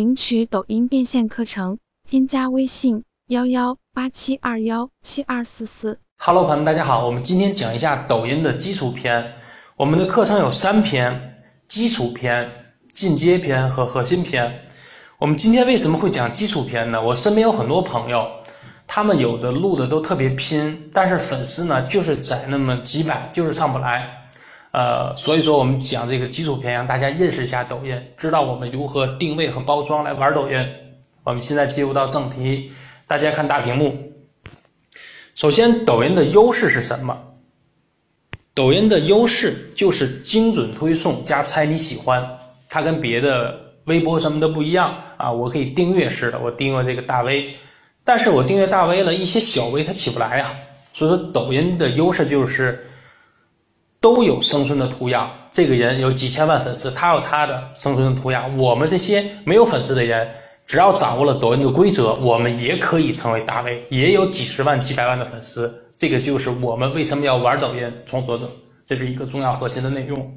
领取抖音变现课程，添加微信幺幺八七二幺七二四四。Hello，朋友们，大家好，我们今天讲一下抖音的基础篇。我们的课程有三篇：基础篇、进阶篇和核心篇。我们今天为什么会讲基础篇呢？我身边有很多朋友，他们有的录的都特别拼，但是粉丝呢就是在那么几百，就是上不来。呃，所以说我们讲这个基础篇，让大家认识一下抖音，知道我们如何定位和包装来玩抖音。我们现在进入到正题，大家看大屏幕。首先，抖音的优势是什么？抖音的优势就是精准推送加猜你喜欢，它跟别的微博什么的不一样啊。我可以订阅式的，我订阅这个大 V，但是我订阅大 V 了一些小 V 它起不来啊。所以说，抖音的优势就是。都有生存的土壤，这个人有几千万粉丝，他有他的生存的土壤。我们这些没有粉丝的人，只要掌握了抖音的规则，我们也可以成为大 V，也有几十万、几百万的粉丝。这个就是我们为什么要玩抖音创作者，这是一个重要核心的内容。